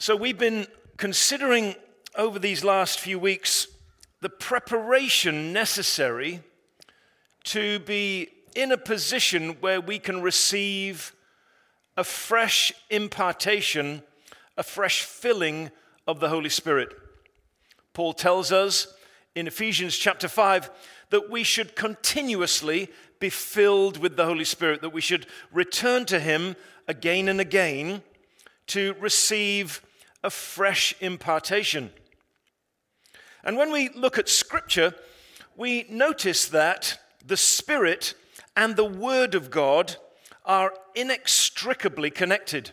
So, we've been considering over these last few weeks the preparation necessary to be in a position where we can receive a fresh impartation, a fresh filling of the Holy Spirit. Paul tells us in Ephesians chapter 5 that we should continuously be filled with the Holy Spirit, that we should return to Him again and again to receive a fresh impartation. And when we look at Scripture, we notice that the Spirit and the Word of God are inextricably connected.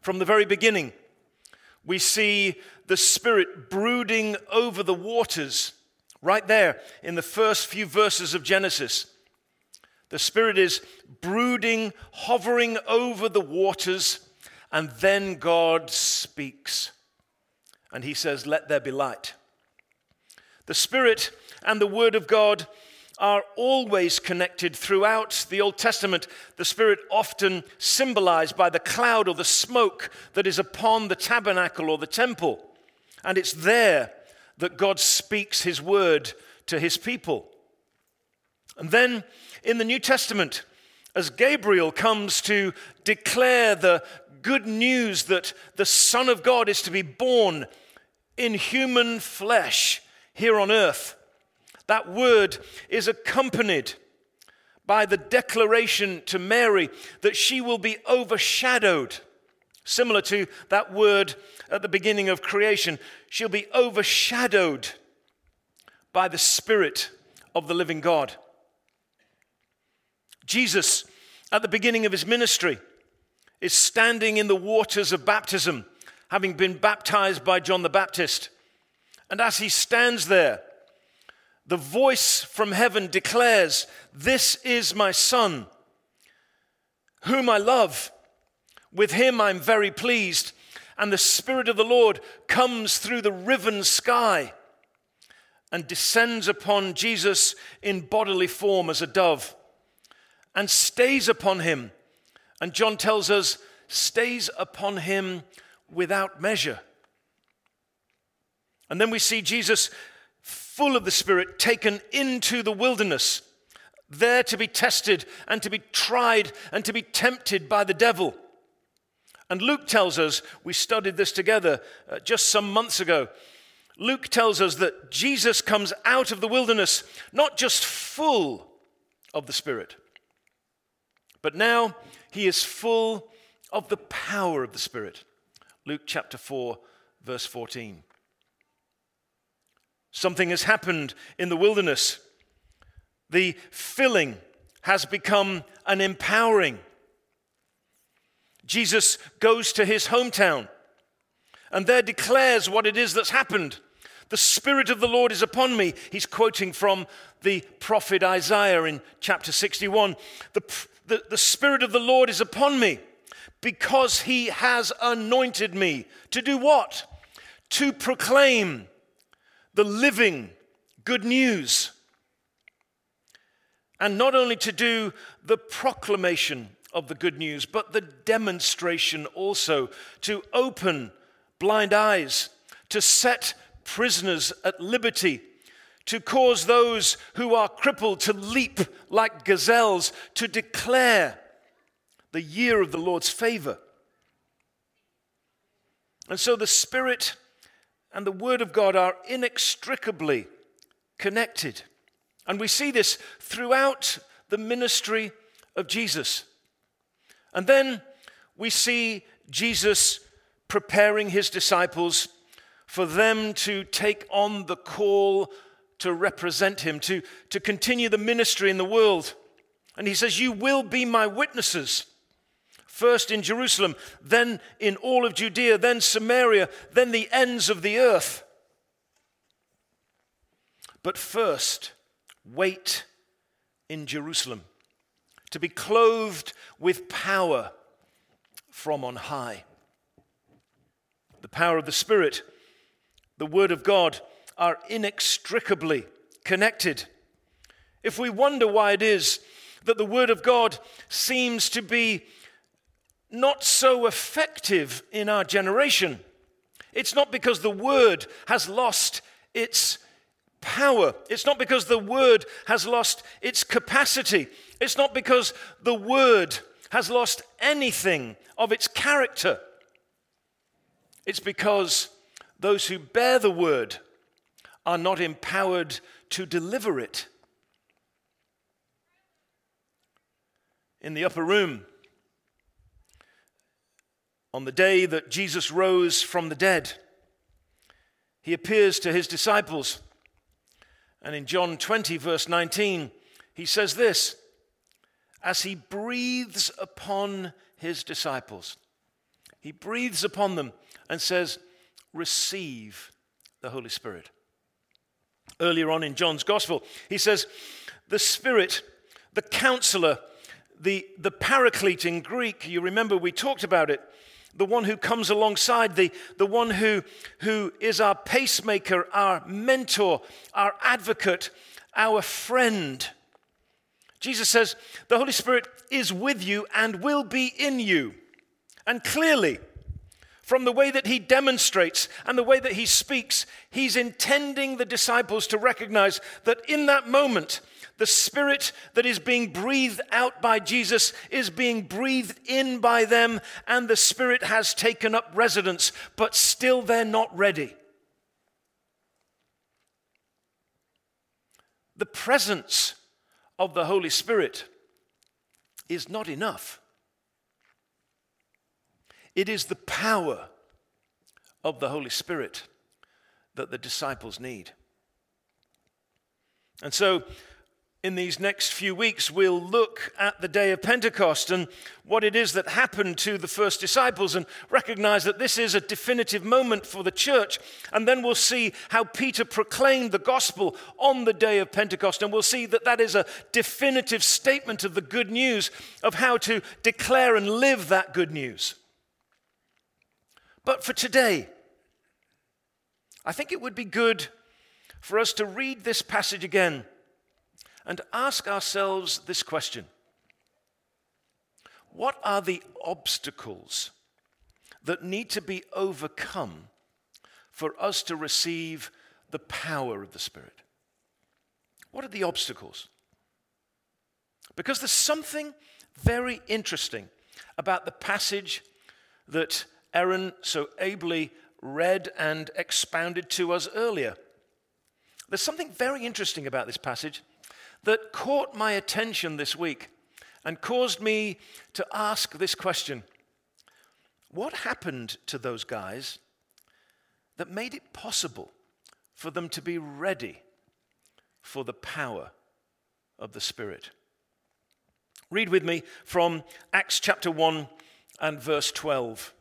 From the very beginning, we see the Spirit brooding over the waters, right there in the first few verses of Genesis. The Spirit is brooding, hovering over the waters, and then God speaks. And He says, Let there be light. The Spirit and the Word of God are always connected throughout the Old Testament. The Spirit often symbolized by the cloud or the smoke that is upon the tabernacle or the temple. And it's there that God speaks His word to His people. And then in the New Testament, as Gabriel comes to declare the good news that the Son of God is to be born in human flesh here on earth, that word is accompanied by the declaration to Mary that she will be overshadowed, similar to that word at the beginning of creation. She'll be overshadowed by the Spirit of the living God. Jesus, at the beginning of his ministry, is standing in the waters of baptism, having been baptized by John the Baptist. And as he stands there, the voice from heaven declares, This is my Son, whom I love. With him I'm very pleased. And the Spirit of the Lord comes through the riven sky and descends upon Jesus in bodily form as a dove and stays upon him. And John tells us, stays upon him without measure. And then we see Jesus full of the Spirit, taken into the wilderness, there to be tested and to be tried and to be tempted by the devil. And Luke tells us, we studied this together uh, just some months ago. Luke tells us that Jesus comes out of the wilderness not just full of the Spirit, but now he is full of the power of the Spirit. Luke chapter 4, verse 14. Something has happened in the wilderness. The filling has become an empowering. Jesus goes to his hometown and there declares what it is that's happened. The Spirit of the Lord is upon me. He's quoting from the prophet Isaiah in chapter 61. The, the, the Spirit of the Lord is upon me because he has anointed me. To do what? To proclaim the living good news. And not only to do the proclamation of the good news, but the demonstration also to open blind eyes, to set prisoners at liberty, to cause those who are crippled to leap like gazelles, to declare the year of the Lord's favor. And so the Spirit and the Word of God are inextricably connected. And we see this throughout the ministry of Jesus. And then we see Jesus preparing his disciples for them to take on the call to represent him, to, to continue the ministry in the world. And he says, You will be my witnesses first in Jerusalem, then in all of Judea, then Samaria, then the ends of the earth. But first, wait in Jerusalem to be clothed with power from on high. The power of the Spirit, the Word of God are inextricably connected. If we wonder why it is that the Word of God seems to be not so effective in our generation. It's not because the word has lost its power. It's not because the word has lost its capacity. It's not because the word has lost anything of its character. It's because those who bear the word are not empowered to deliver it. In the upper room, on the day that Jesus rose from the dead, he appears to his disciples. And in John 20, verse 19, he says this as he breathes upon his disciples, he breathes upon them and says, Receive the Holy Spirit. Earlier on in John's Gospel, he says, The Spirit, the counselor, the, the paraclete in Greek, you remember we talked about it, the one who comes alongside, the, the one who, who is our pacemaker, our mentor, our advocate, our friend. Jesus says, The Holy Spirit is with you and will be in you. And clearly, from the way that he demonstrates and the way that he speaks, he's intending the disciples to recognize that in that moment, the spirit that is being breathed out by Jesus is being breathed in by them, and the spirit has taken up residence, but still they're not ready. The presence of the Holy Spirit is not enough. It is the power of the Holy Spirit that the disciples need. And so, in these next few weeks, we'll look at the day of Pentecost and what it is that happened to the first disciples and recognize that this is a definitive moment for the church. And then we'll see how Peter proclaimed the gospel on the day of Pentecost. And we'll see that that is a definitive statement of the good news of how to declare and live that good news. But for today, I think it would be good for us to read this passage again and ask ourselves this question What are the obstacles that need to be overcome for us to receive the power of the Spirit? What are the obstacles? Because there's something very interesting about the passage that Aaron so ably read and expounded to us earlier. There's something very interesting about this passage that caught my attention this week and caused me to ask this question What happened to those guys that made it possible for them to be ready for the power of the Spirit? Read with me from Acts chapter 1 and verse 12.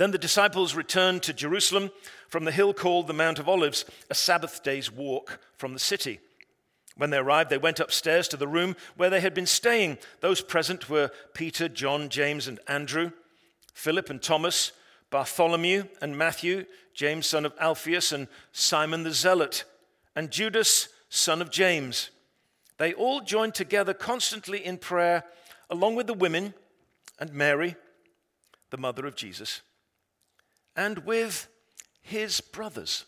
Then the disciples returned to Jerusalem from the hill called the Mount of Olives, a Sabbath day's walk from the city. When they arrived, they went upstairs to the room where they had been staying. Those present were Peter, John, James, and Andrew, Philip and Thomas, Bartholomew and Matthew, James, son of Alphaeus, and Simon the Zealot, and Judas, son of James. They all joined together constantly in prayer, along with the women and Mary, the mother of Jesus and with his brothers.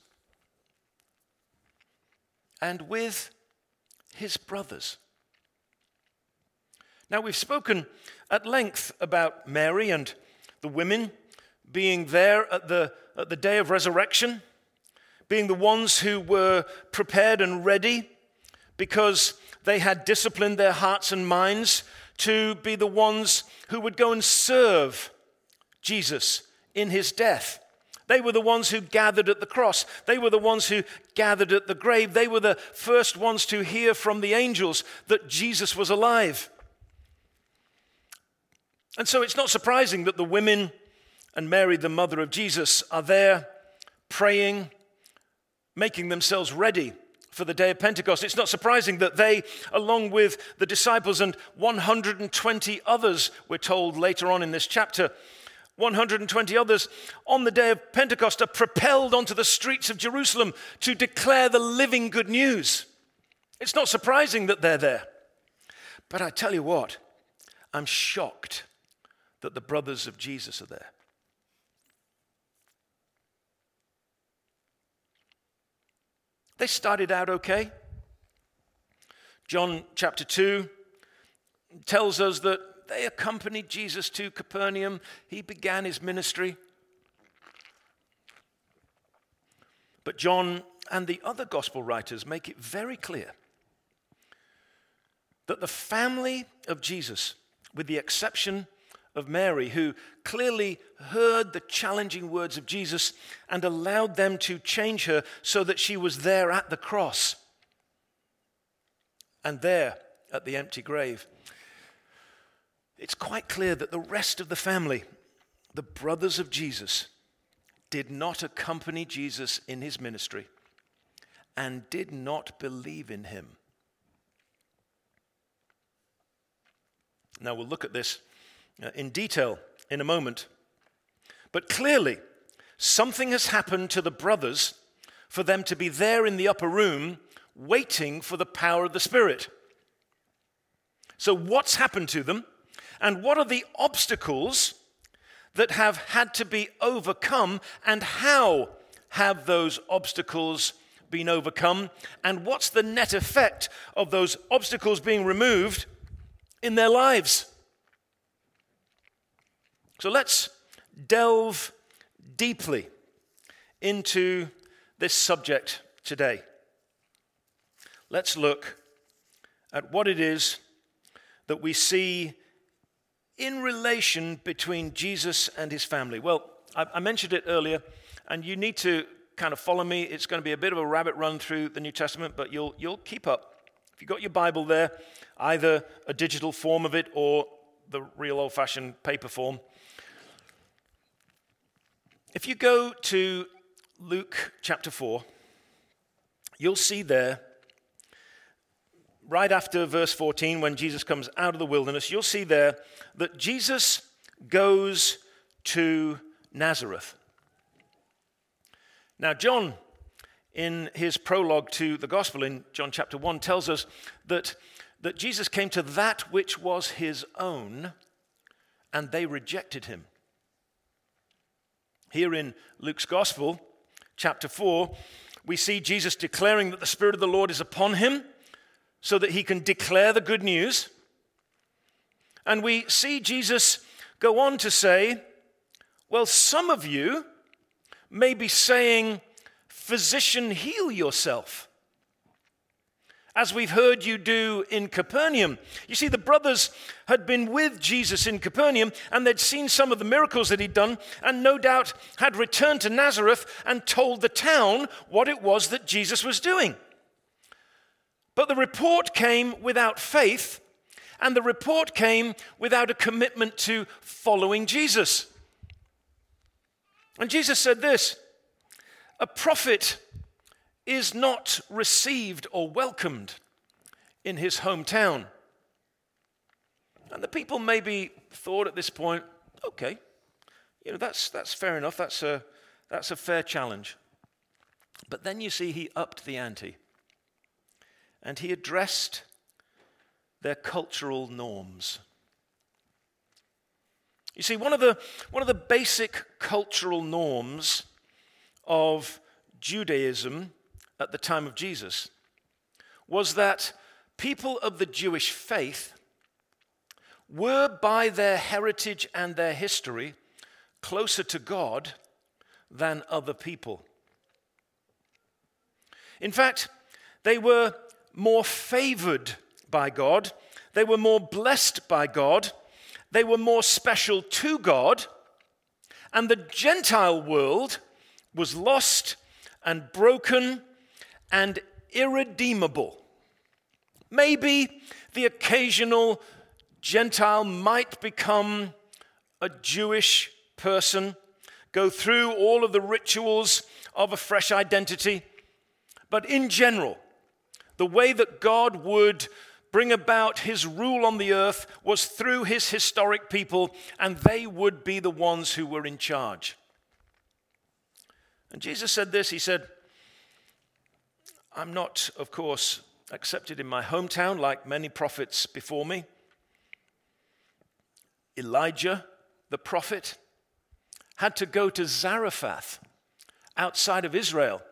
And with his brothers. Now, we've spoken at length about Mary and the women being there at the, at the day of resurrection, being the ones who were prepared and ready because they had disciplined their hearts and minds to be the ones who would go and serve Jesus in his death. They were the ones who gathered at the cross. They were the ones who gathered at the grave. They were the first ones to hear from the angels that Jesus was alive. And so it's not surprising that the women and Mary, the mother of Jesus, are there praying, making themselves ready for the day of Pentecost. It's not surprising that they, along with the disciples and 120 others, we're told later on in this chapter, 120 others on the day of Pentecost are propelled onto the streets of Jerusalem to declare the living good news. It's not surprising that they're there. But I tell you what, I'm shocked that the brothers of Jesus are there. They started out okay. John chapter 2 tells us that they accompanied Jesus to Capernaum. He began his ministry. But John and the other gospel writers make it very clear that the family of Jesus, with the exception of Mary, who clearly heard the challenging words of Jesus and allowed them to change her so that she was there at the cross and there at the empty grave. It's quite clear that the rest of the family, the brothers of Jesus, did not accompany Jesus in his ministry and did not believe in him. Now we'll look at this uh, in detail in a moment. But clearly, something has happened to the brothers for them to be there in the upper room waiting for the power of the Spirit. So, what's happened to them? And what are the obstacles that have had to be overcome? And how have those obstacles been overcome? And what's the net effect of those obstacles being removed in their lives? So let's delve deeply into this subject today. Let's look at what it is that we see in relation between Jesus and his family. Well, I, I mentioned it earlier, and you need to kind of follow me. It's going to be a bit of a rabbit run through the New Testament, but you'll, you'll keep up. If you've got your Bible there, either a digital form of it or the real old fashioned paper form, if you go to Luke chapter 4, you'll see there, right after verse 14, when Jesus comes out of the wilderness, you'll see there that Jesus goes to Nazareth. Now, John, in his prologue to the gospel in John chapter 1, tells us that, that Jesus came to that which was his own, and they rejected him. Here in Luke's Gospel, chapter 4, we see Jesus declaring that the Spirit of the Lord is upon him so that he can declare the good news. And we see Jesus go on to say, Well, some of you may be saying, Physician, heal yourself as we've heard you do in Capernaum. You see, the brothers had been with Jesus in Capernaum and they'd seen some of the miracles that he'd done, and no doubt had returned to Nazareth and told the town what it was that Jesus was doing. But the report came without faith, and the report came without a commitment to following Jesus. And Jesus said this A prophet is not received or welcomed in his hometown. And the people maybe thought at this point, okay, you know, that's, that's fair enough, that's a, that's a fair challenge. But then you see he upped the ante and he addressed their cultural norms. You see, one of the, one of the basic cultural norms of Judaism at the time of Jesus was that people of the Jewish faith were, by their heritage and their history, closer to God than other people. In fact, they were more favored by God, they were more blessed by God, they were more special to God, and the Gentile world was lost and broken and irredeemable. Maybe the occasional Gentile might become a Jewish person, go through all of the rituals of a fresh identity, but in general, the way that God would bring about his rule on the earth was through his historic people, and they would be the ones who were in charge. And Jesus said this He said, I'm not, of course, accepted in my hometown like many prophets before me. Elijah the prophet, had to go to Zarephath outside of Israel,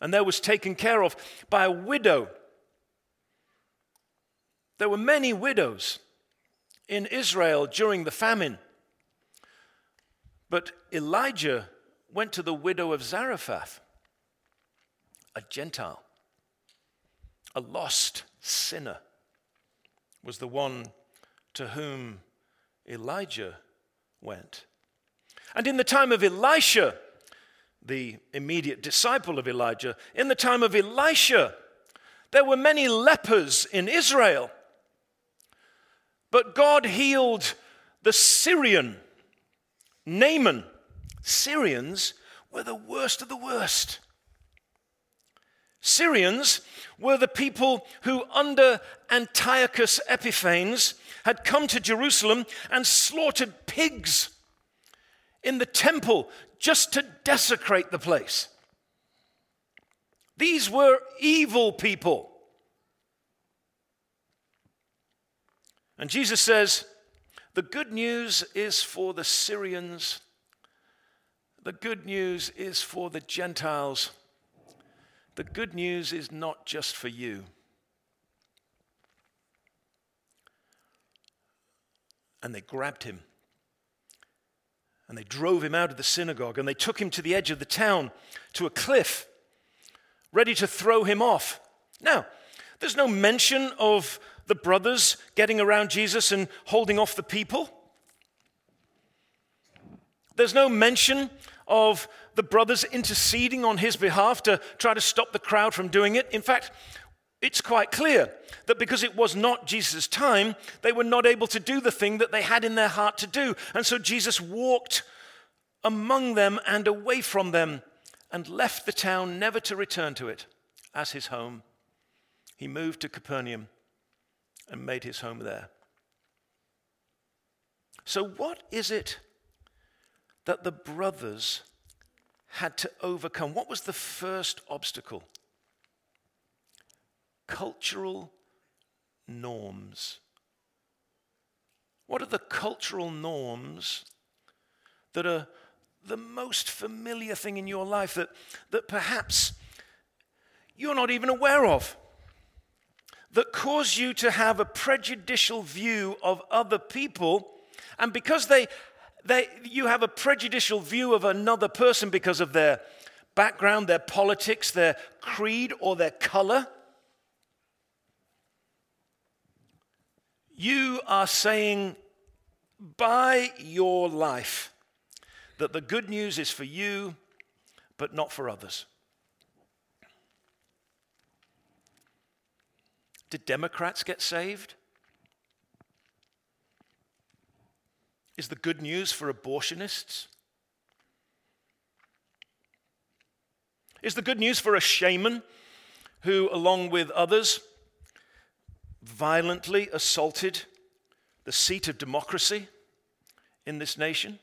and there was taken care of by a widow. There were many widows in Israel during the famine. But Elijah went to the widow of Zarephath, a Gentile, a lost sinner, was the one to whom Elijah went. And in the time of Elisha, the immediate disciple of Elijah, in the time of Elisha, there were many lepers in Israel. But God healed the Syrian, Naaman. Syrians were the worst of the worst. Syrians were the people who, under Antiochus Epiphanes, had come to Jerusalem and slaughtered pigs in the temple just to desecrate the place. These were evil people. And Jesus says, The good news is for the Syrians, the good news is for the Gentiles, the good news is not just for you. And they grabbed him and they drove him out of the synagogue and they took him to the edge of the town to a cliff, ready to throw him off. Now, there's no mention of the brothers getting around Jesus and holding off the people. There's no mention of the brothers interceding on his behalf to try to stop the crowd from doing it. In fact, it's quite clear that because it was not Jesus' time, they were not able to do the thing that they had in their heart to do. And so Jesus walked among them and away from them and left the town never to return to it as his home. He moved to Capernaum and made his home there. So, what is it that the brothers had to overcome? What was the first obstacle? Cultural norms. What are the cultural norms that are the most familiar thing in your life that, that perhaps you're not even aware of? That cause you to have a prejudicial view of other people, and because they, they, you have a prejudicial view of another person because of their background, their politics, their creed, or their color, You are saying by your life that the good news is for you, but not for others. Did Democrats get saved? Is the good news for abortionists? Is the good news for a shaman who, along with others, violently assaulted the seat of democracy in this nation?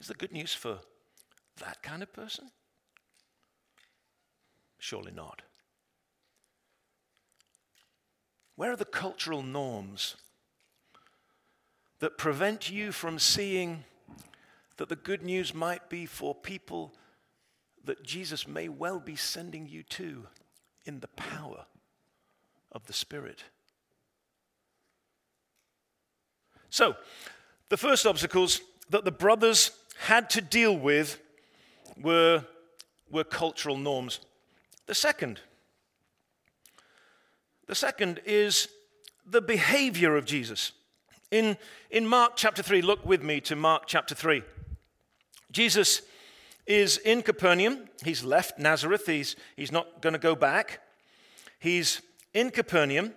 Is the good news for that kind of person? Surely not. Where are the cultural norms that prevent you from seeing that the good news might be for people that Jesus may well be sending you to in the power of the Spirit. So, the first obstacles that the brothers had to deal with were, were cultural norms. The second, the second is the behavior of Jesus. In, in Mark chapter 3, look with me to Mark chapter 3. Jesus is in Capernaum. He's left Nazareth. He's, he's not going to go back. He's in Capernaum,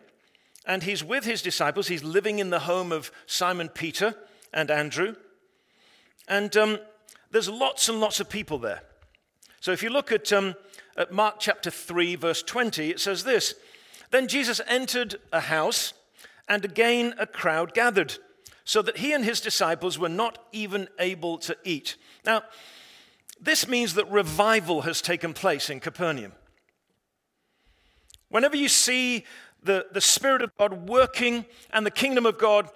and he's with his disciples. He's living in the home of Simon Peter and Andrew. And um, there's lots and lots of people there. So if you look at, um, at Mark chapter 3, verse 20, it says this Then Jesus entered a house, and again a crowd gathered, so that he and his disciples were not even able to eat. Now, this means that revival has taken place in Capernaum. Whenever you see the, the Spirit of God working and the kingdom of God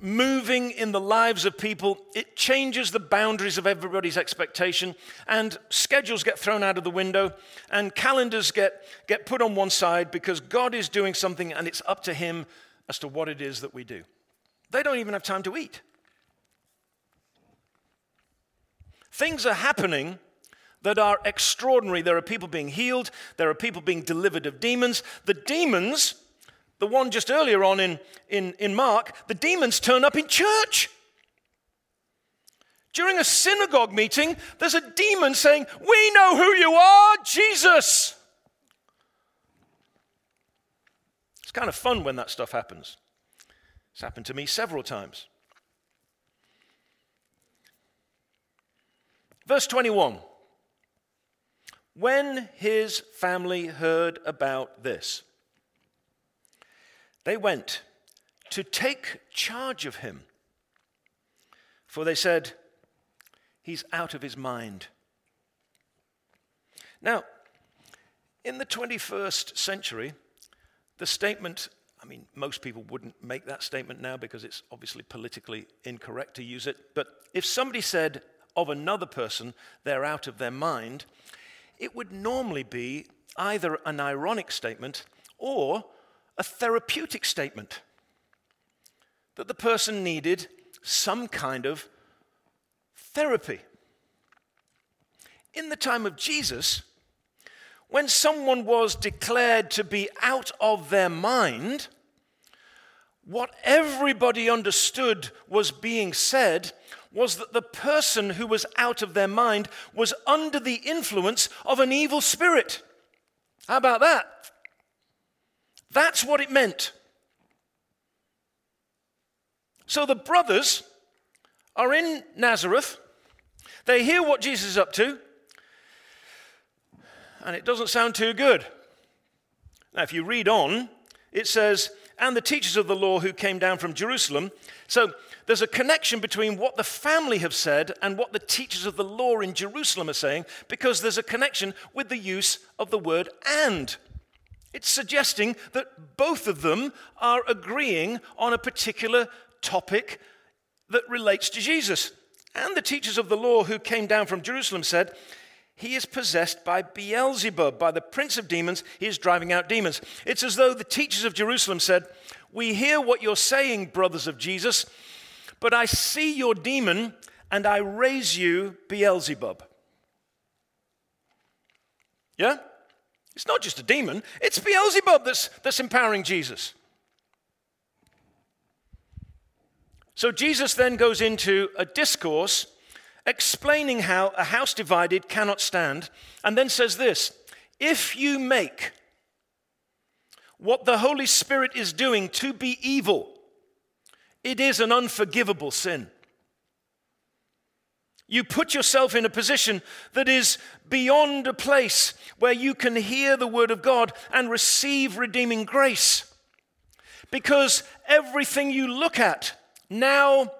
moving in the lives of people, it changes the boundaries of everybody's expectation, and schedules get thrown out of the window, and calendars get, get put on one side because God is doing something and it's up to Him as to what it is that we do. They don't even have time to eat. Things are happening that are extraordinary. There are people being healed, there are people being delivered of demons. The demons the one just earlier on in, in, in Mark, the demons turn up in church. During a synagogue meeting, there's a demon saying, We know who you are, Jesus. It's kind of fun when that stuff happens. It's happened to me several times. Verse 21 When his family heard about this, they went to take charge of him. For they said, He's out of his mind. Now, in the 21st century, the statement, I mean, most people wouldn't make that statement now because it's obviously politically incorrect to use it, but if somebody said of another person, they're out of their mind, it would normally be either an ironic statement or a therapeutic statement that the person needed some kind of therapy. In the time of Jesus, when someone was declared to be out of their mind, what everybody understood was being said was that the person who was out of their mind was under the influence of an evil spirit. How about that? That's what it meant. So the brothers are in Nazareth. They hear what Jesus is up to, and it doesn't sound too good. Now, if you read on, it says, and the teachers of the law who came down from Jerusalem. So there's a connection between what the family have said and what the teachers of the law in Jerusalem are saying, because there's a connection with the use of the word and. It's suggesting that both of them are agreeing on a particular topic that relates to Jesus. And the teachers of the law who came down from Jerusalem said, He is possessed by Beelzebub, by the prince of demons, he is driving out demons. It's as though the teachers of Jerusalem said, We hear what you're saying, brothers of Jesus, but I see your demon and I raise you Beelzebub. Yeah? It's not just a demon, it's Beelzebub that's, that's empowering Jesus. So Jesus then goes into a discourse explaining how a house divided cannot stand, and then says this If you make what the Holy Spirit is doing to be evil, it is an unforgivable sin. You put yourself in a position that is beyond a place where you can hear the word of God and receive redeeming grace. Because everything you look at now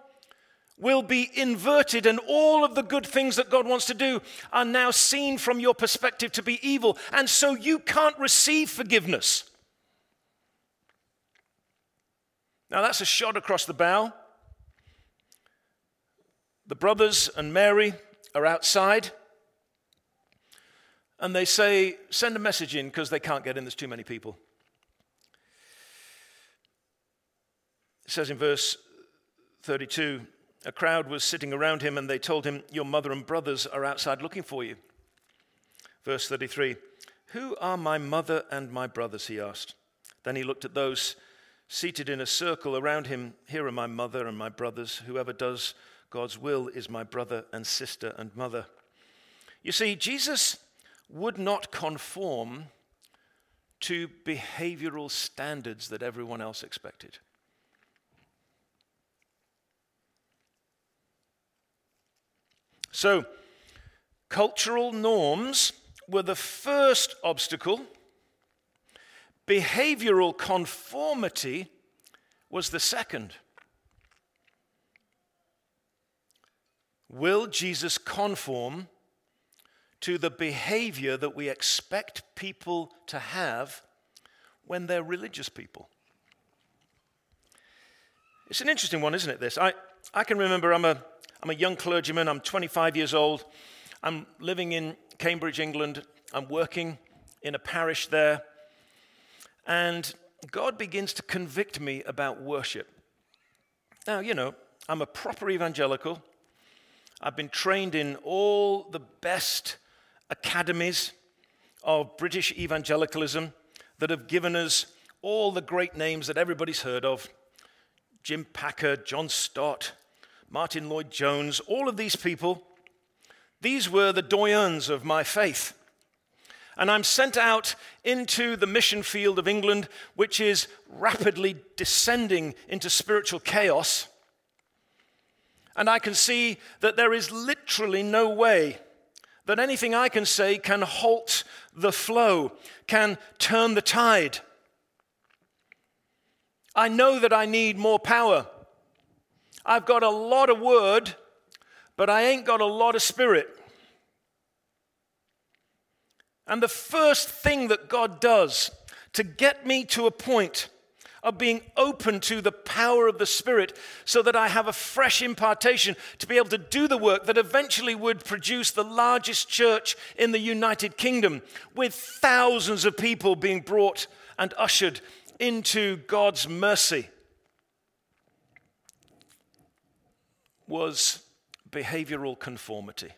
will be inverted, and all of the good things that God wants to do are now seen from your perspective to be evil, and so you can't receive forgiveness. Now, that's a shot across the bow. The brothers and Mary are outside and they say, Send a message in because they can't get in, there's too many people. It says in verse 32 a crowd was sitting around him and they told him, Your mother and brothers are outside looking for you. Verse 33 Who are my mother and my brothers? he asked. Then he looked at those seated in a circle around him. Here are my mother and my brothers. Whoever does God's will is my brother and sister and mother. You see, Jesus would not conform to behavioral standards that everyone else expected. So, cultural norms were the first obstacle, behavioral conformity was the second. Will Jesus conform to the behavior that we expect people to have when they're religious people? It's an interesting one, isn't it? This. I, I can remember I'm a, I'm a young clergyman, I'm 25 years old, I'm living in Cambridge, England, I'm working in a parish there, and God begins to convict me about worship. Now, you know, I'm a proper evangelical. I've been trained in all the best academies of British evangelicalism that have given us all the great names that everybody's heard of Jim Packer, John Stott, Martyn Lloyd-Jones, all of these people, these were the doyens of my faith. And I'm sent out into the mission field of England, which is rapidly descending into spiritual chaos. And I can see that there is literally no way that anything I can say can halt the flow, can turn the tide. I know that I need more power. I've got a lot of word, but I ain't got a lot of spirit. And the first thing that God does to get me to a point of being open to the power of the Spirit so that I have a fresh impartation to be able to do the work that eventually would produce the largest church in the United Kingdom, with thousands of people being brought and ushered into God's mercy was behavioral conformity.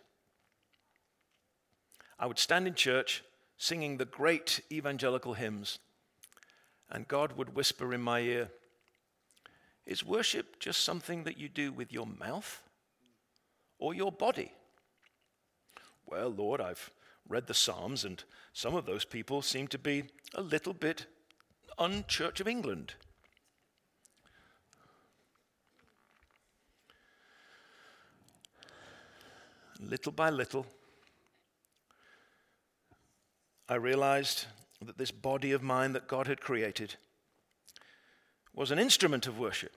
I would stand in church singing the great evangelical hymns, and God would whisper in my ear, Is worship just something that you do with your mouth or your body? Well, Lord, I've read the Psalms, and some of those people seem to be a little bit un Church of England. Little by little, I realized that this body of mine that God had created was an instrument of worship.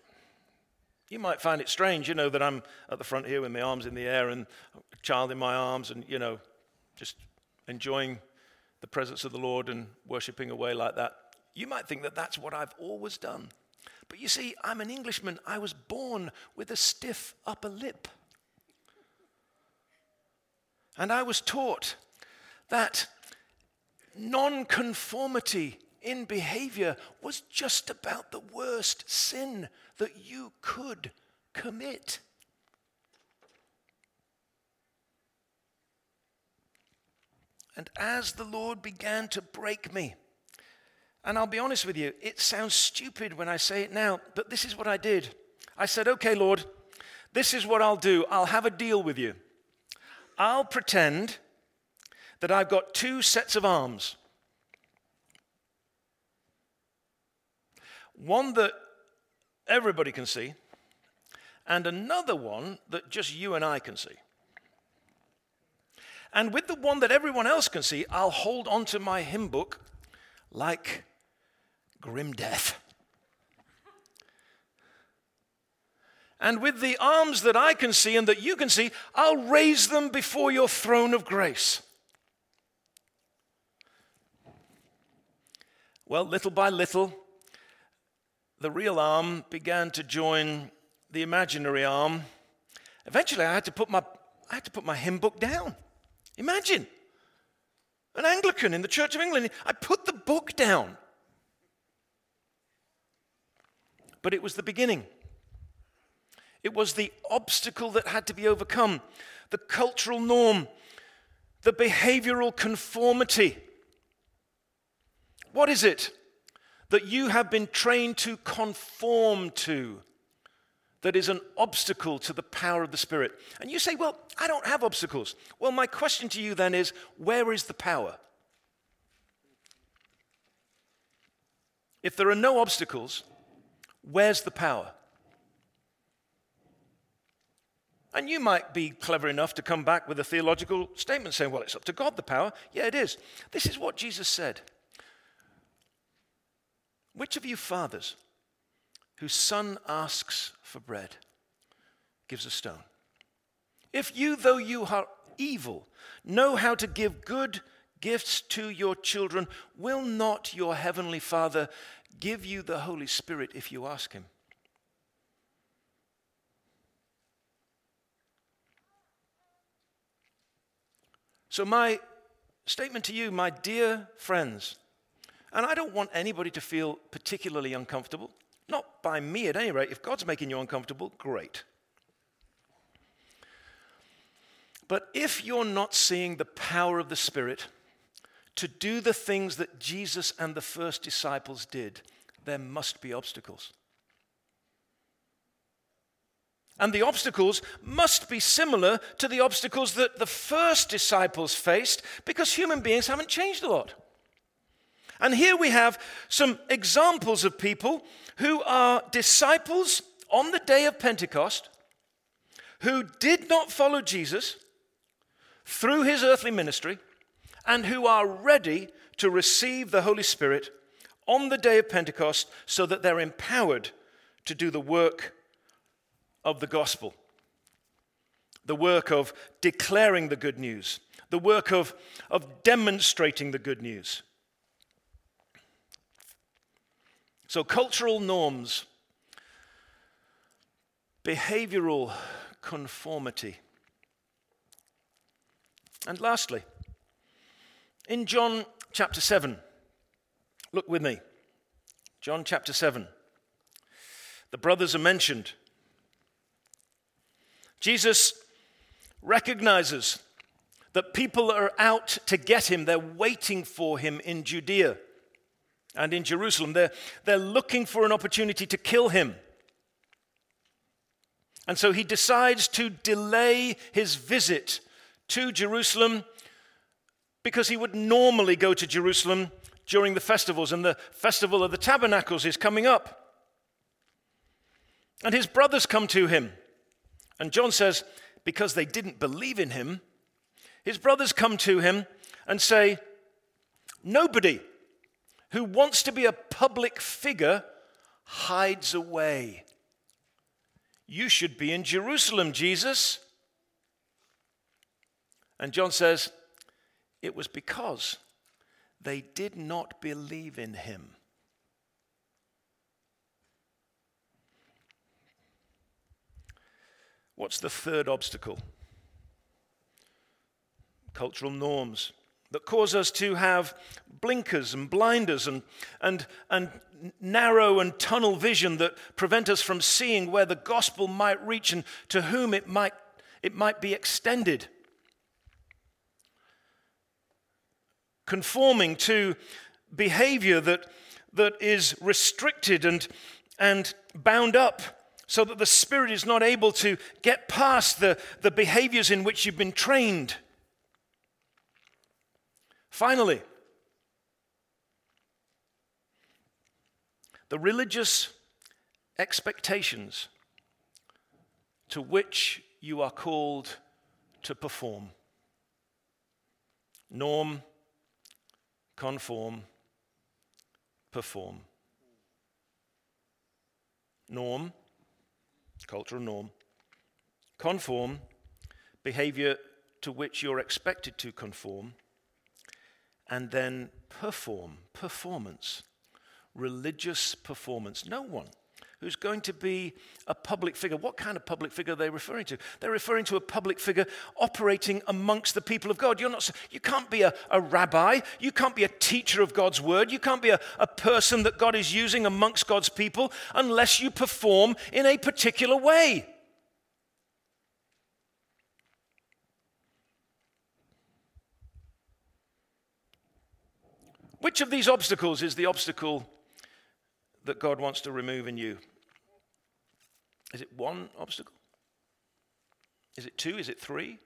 You might find it strange, you know, that I'm at the front here with my arms in the air and a child in my arms and, you know, just enjoying the presence of the Lord and worshiping away like that. You might think that that's what I've always done. But you see, I'm an Englishman. I was born with a stiff upper lip. And I was taught that nonconformity in behavior was just about the worst sin that you could commit. And as the Lord began to break me, and I'll be honest with you, it sounds stupid when I say it now, but this is what I did. I said, okay, Lord, this is what I'll do. I'll have a deal with you. I'll pretend that I've got two sets of arms one that everybody can see, and another one that just you and I can see. And with the one that everyone else can see, I'll hold onto my hymn book like grim death. And with the arms that I can see and that you can see, I'll raise them before your throne of grace. Well, little by little, the real arm began to join the imaginary arm. Eventually, I had to put my, I had to put my hymn book down. Imagine an Anglican in the Church of England. I put the book down. but it was the beginning. It was the obstacle that had to be overcome, the cultural norm, the behavioral conformity. What is it that you have been trained to conform to that is an obstacle to the power of the Spirit? And you say, Well, I don't have obstacles. Well, my question to you then is where is the power? If there are no obstacles, Where's the power? And you might be clever enough to come back with a theological statement saying, well, it's up to God, the power. Yeah, it is. This is what Jesus said. Which of you fathers, whose son asks for bread, gives a stone? If you, though you are evil, know how to give good gifts to your children, will not your heavenly Father give you the Holy Spirit if you ask him? So, my statement to you, my dear friends, and I don't want anybody to feel particularly uncomfortable, not by me at any rate. If God's making you uncomfortable, great. But if you're not seeing the power of the Spirit to do the things that Jesus and the first disciples did, there must be obstacles. And the obstacles must be similar to the obstacles that the first disciples faced because human beings haven't changed a lot. And here we have some examples of people who are disciples on the day of Pentecost who did not follow Jesus through his earthly ministry and who are ready to receive the Holy Spirit on the day of Pentecost so that they're empowered to do the work of the gospel, the work of declaring the good news, the work of, of demonstrating the good news. So, cultural norms, behavioral conformity. And lastly, in John chapter 7, look with me. John chapter 7. The brothers are mentioned. Jesus recognizes that people are out to get him, they're waiting for him in Judea and in Jerusalem. They're, they're looking for an opportunity to kill him. And so he decides to delay his visit to Jerusalem because he would normally go to Jerusalem during the festivals, and the festival of the tabernacles is coming up. And his brothers come to him and John says, because they didn't believe in him, his brothers come to him and say, Nobody who wants to be a public figure hides away. You should be in Jerusalem, Jesus. And John says, It was because they did not believe in him. What's the third obstacle? Cultural norms that cause us to have blinkers and blinders and, and, and narrow and tunnel vision that prevent us from seeing where the gospel might reach and to whom it might, it might be extended. Conforming to behavior that, that is restricted and, and bound up so that the spirit is not able to get past the, the behaviors in which you've been trained. Finally, the religious expectations to which you are called to perform. Norm, conform, perform. Norm, cultural norm. Conform, behavior to which you're expected to conform. And then perform, performance, religious performance. No one who's going to be a public figure. What kind of public figure are they referring to? They're referring to a public figure operating amongst the people of God. You're not, you can't be a, a rabbi. You can't be a teacher of God's word. You can't be a, a person that God is using amongst God's people unless you perform in a particular way. Which of these obstacles is the obstacle that God wants to remove in you? Is it one obstacle? Is it two? Is it three?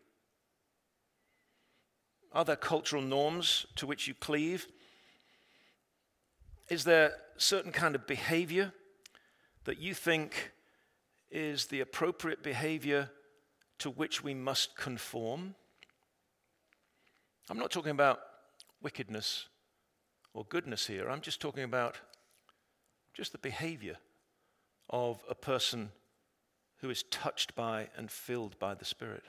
Are there cultural norms to which you cleave? Is there certain kind of behavior that you think is the appropriate behavior to which we must conform? I'm not talking about wickedness or goodness here. I'm just talking about just the behavior of a person who is touched by and filled by the Spirit.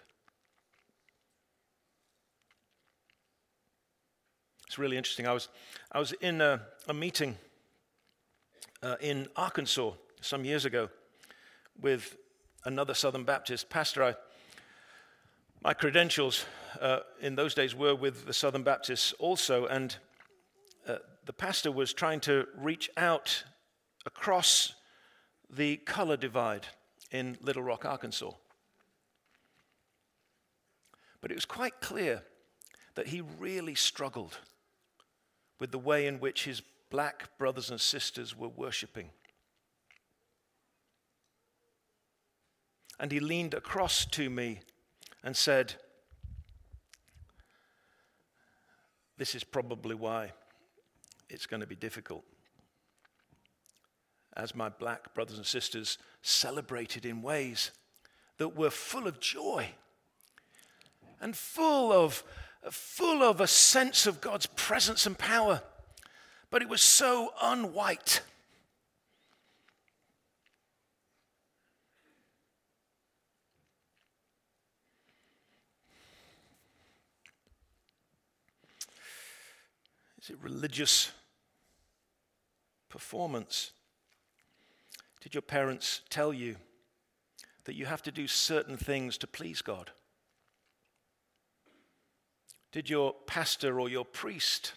It's really interesting. I was, I was in a, a meeting uh, in Arkansas some years ago with another Southern Baptist pastor. I, my credentials uh, in those days were with the Southern Baptists also, and uh, the pastor was trying to reach out across the color divide in Little Rock, Arkansas. But it was quite clear that he really struggled with the way in which his black brothers and sisters were worshiping. And he leaned across to me and said, This is probably why it's going to be difficult. As my black brothers and sisters celebrated in ways that were full of joy and full of, full of a sense of God's presence and power, but it was so unwhite. Is it religious performance? Did your parents tell you that you have to do certain things to please God? Did your pastor or your priest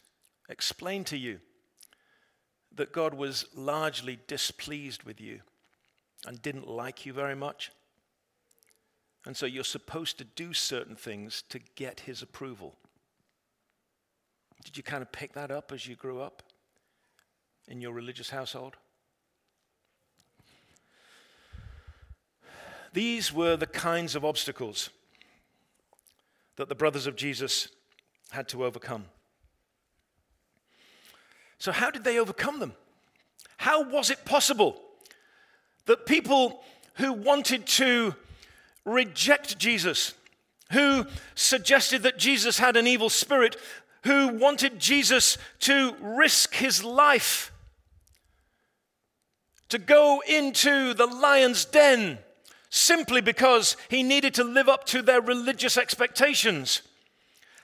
explain to you that God was largely displeased with you and didn't like you very much? And so you're supposed to do certain things to get his approval. Did you kind of pick that up as you grew up in your religious household? These were the kinds of obstacles that the brothers of Jesus had to overcome. So, how did they overcome them? How was it possible that people who wanted to reject Jesus, who suggested that Jesus had an evil spirit, who wanted Jesus to risk his life, to go into the lion's den simply because he needed to live up to their religious expectations.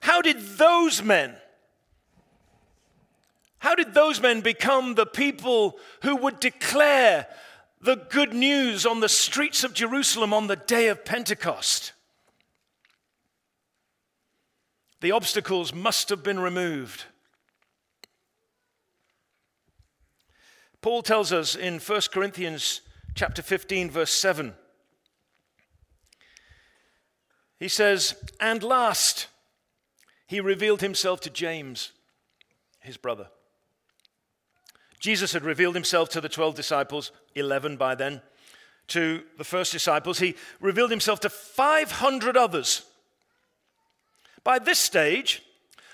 How did those men? How did those men become the people who would declare the good news on the streets of Jerusalem on the day of Pentecost? The obstacles must have been removed. Paul tells us in 1 Corinthians chapter 15 verse 7. He says, "And last, he revealed himself to James, his brother." Jesus had revealed himself to the 12 disciples, 11 by then, to the first disciples. He revealed himself to 500 others by this stage,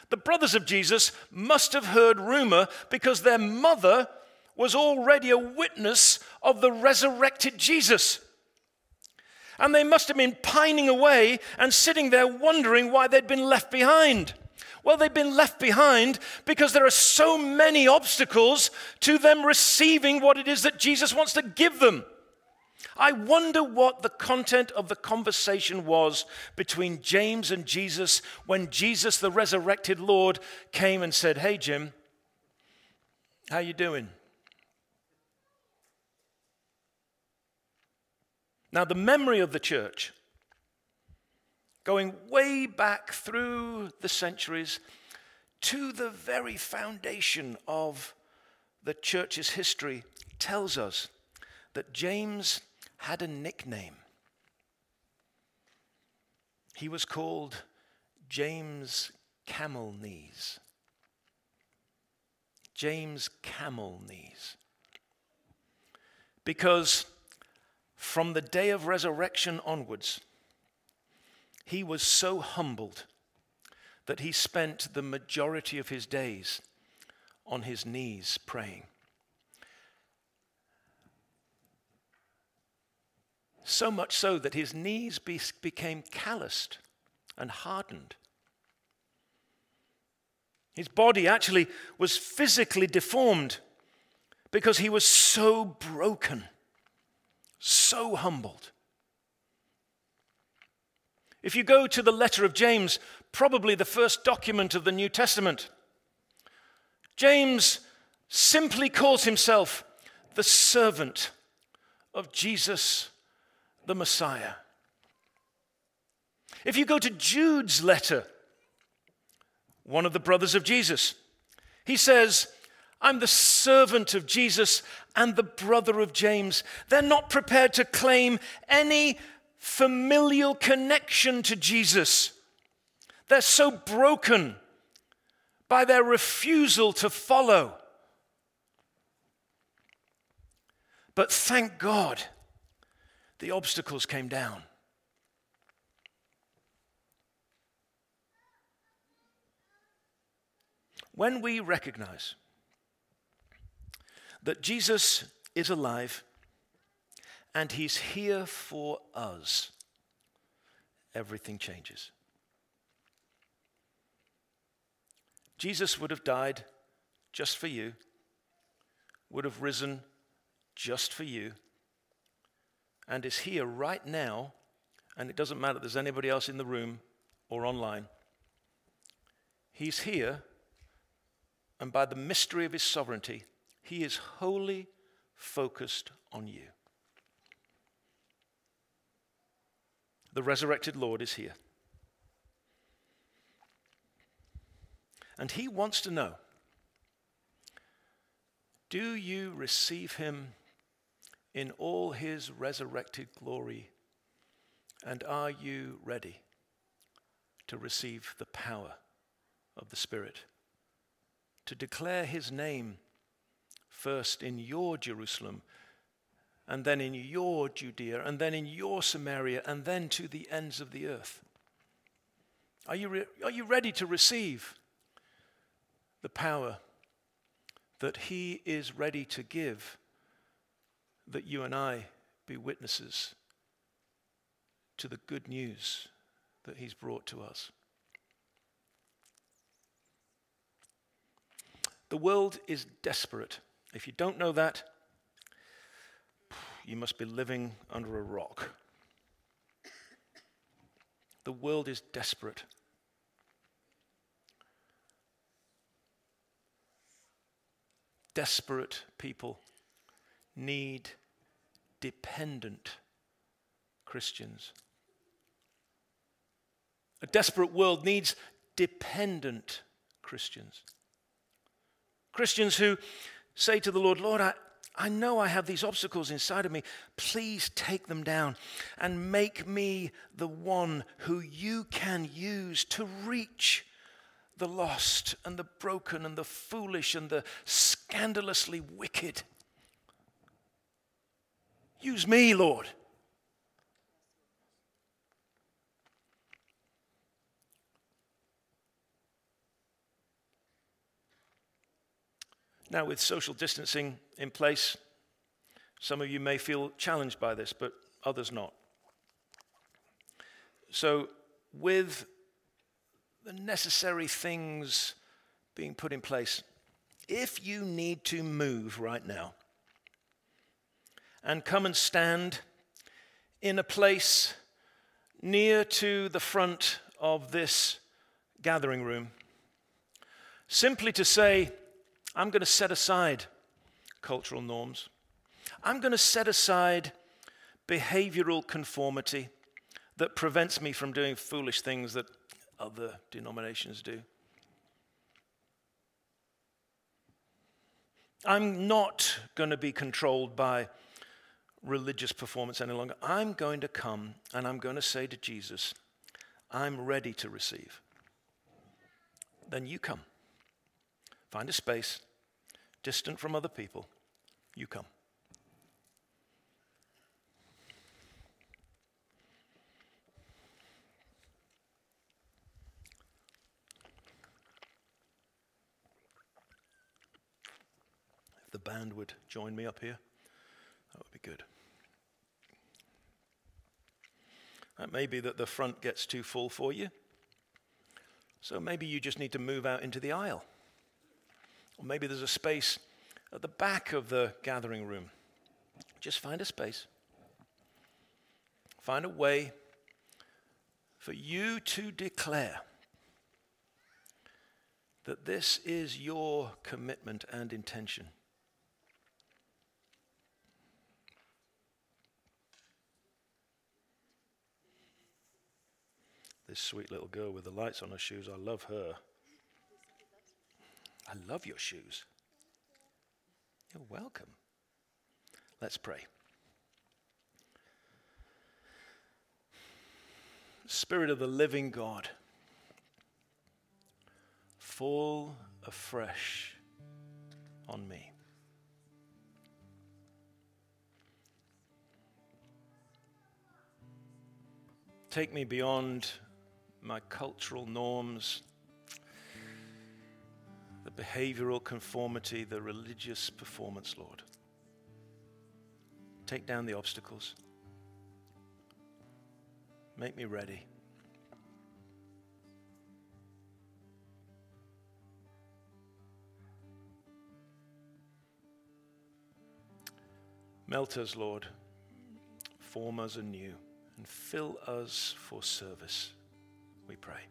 the brothers of Jesus must have heard rumor because their mother was already a witness of the resurrected Jesus. And they must have been pining away and sitting there wondering why they'd been left behind. Well, they've been left behind because there are so many obstacles to them receiving what it is that Jesus wants to give them. I wonder what the content of the conversation was between James and Jesus when Jesus, the resurrected Lord, came and said, "Hey Jim, how you doing?" Now, the memory of the church, going way back through the centuries to the very foundation of the church's history, tells us that James had a nickname. He was called James Camel Knees. James Camel Knees. Because from the day of resurrection onwards, he was so humbled that he spent the majority of his days on his knees praying. So much so that his knees be, became calloused and hardened. His body actually was physically deformed because he was so broken, so humbled. If you go to the letter of James, probably the first document of the New Testament, James simply calls himself the servant of Jesus the Messiah. If you go to Jude's letter, one of the brothers of Jesus. He says, I'm the servant of Jesus and the brother of James. They're not prepared to claim any familial connection to Jesus. They're so broken by their refusal to follow. But thank God the obstacles came down. When we recognize that Jesus is alive and he's here for us, everything changes. Jesus would have died just for you, would have risen just for you, and is here right now. And it doesn't matter if there's anybody else in the room or online. He's here, and by the mystery of his sovereignty, he is wholly focused on you. The resurrected Lord is here. And he wants to know do you receive him in all his resurrected glory? And are you ready to receive the power of the Spirit? To declare his name first in your Jerusalem, and then in your Judea, and then in your Samaria, and then to the ends of the earth. Are you, re- are you ready to receive the power that He is ready to give, that you and I be witnesses to the good news that He's brought to us? The world is desperate if you don't know that, you must be living under a rock. The world is desperate. Desperate people need dependent Christians. A desperate world needs dependent Christians. Christians who say to the Lord, Lord, I, I know I have these obstacles inside of me. Please take them down and make me the one who you can use to reach the lost and the broken and the foolish and the scandalously wicked. Use me, Lord. Now, with social distancing in place, some of you may feel challenged by this, but others not. So, with the necessary things being put in place, if you need to move right now and come and stand in a place near to the front of this gathering room, simply to say, I'm going to set aside cultural norms. I'm going to set aside behavioral conformity that prevents me from doing foolish things that other denominations do. I'm not going to be controlled by religious performance any longer. I'm going to come and I'm going to say to Jesus, I'm ready to receive. Then you come. Find a space, distant from other people. You come. If the band would join me up here, that would be good. It may be that the front gets too full for you. So maybe you just need to move out into the aisle. Or maybe there's a space at the back of the gathering room. Just find a space. Find a way for you to declare that this is your commitment and intention. This sweet little girl with the lights on her shoes, I love her. I love your shoes. You're welcome. Let's pray. Spirit of the living God, fall afresh on me. Take me beyond my cultural norms, the behavioral conformity, the religious performance, Lord. Take down the obstacles. Make me ready. Melt us, Lord. Form us anew and fill us for service, we pray.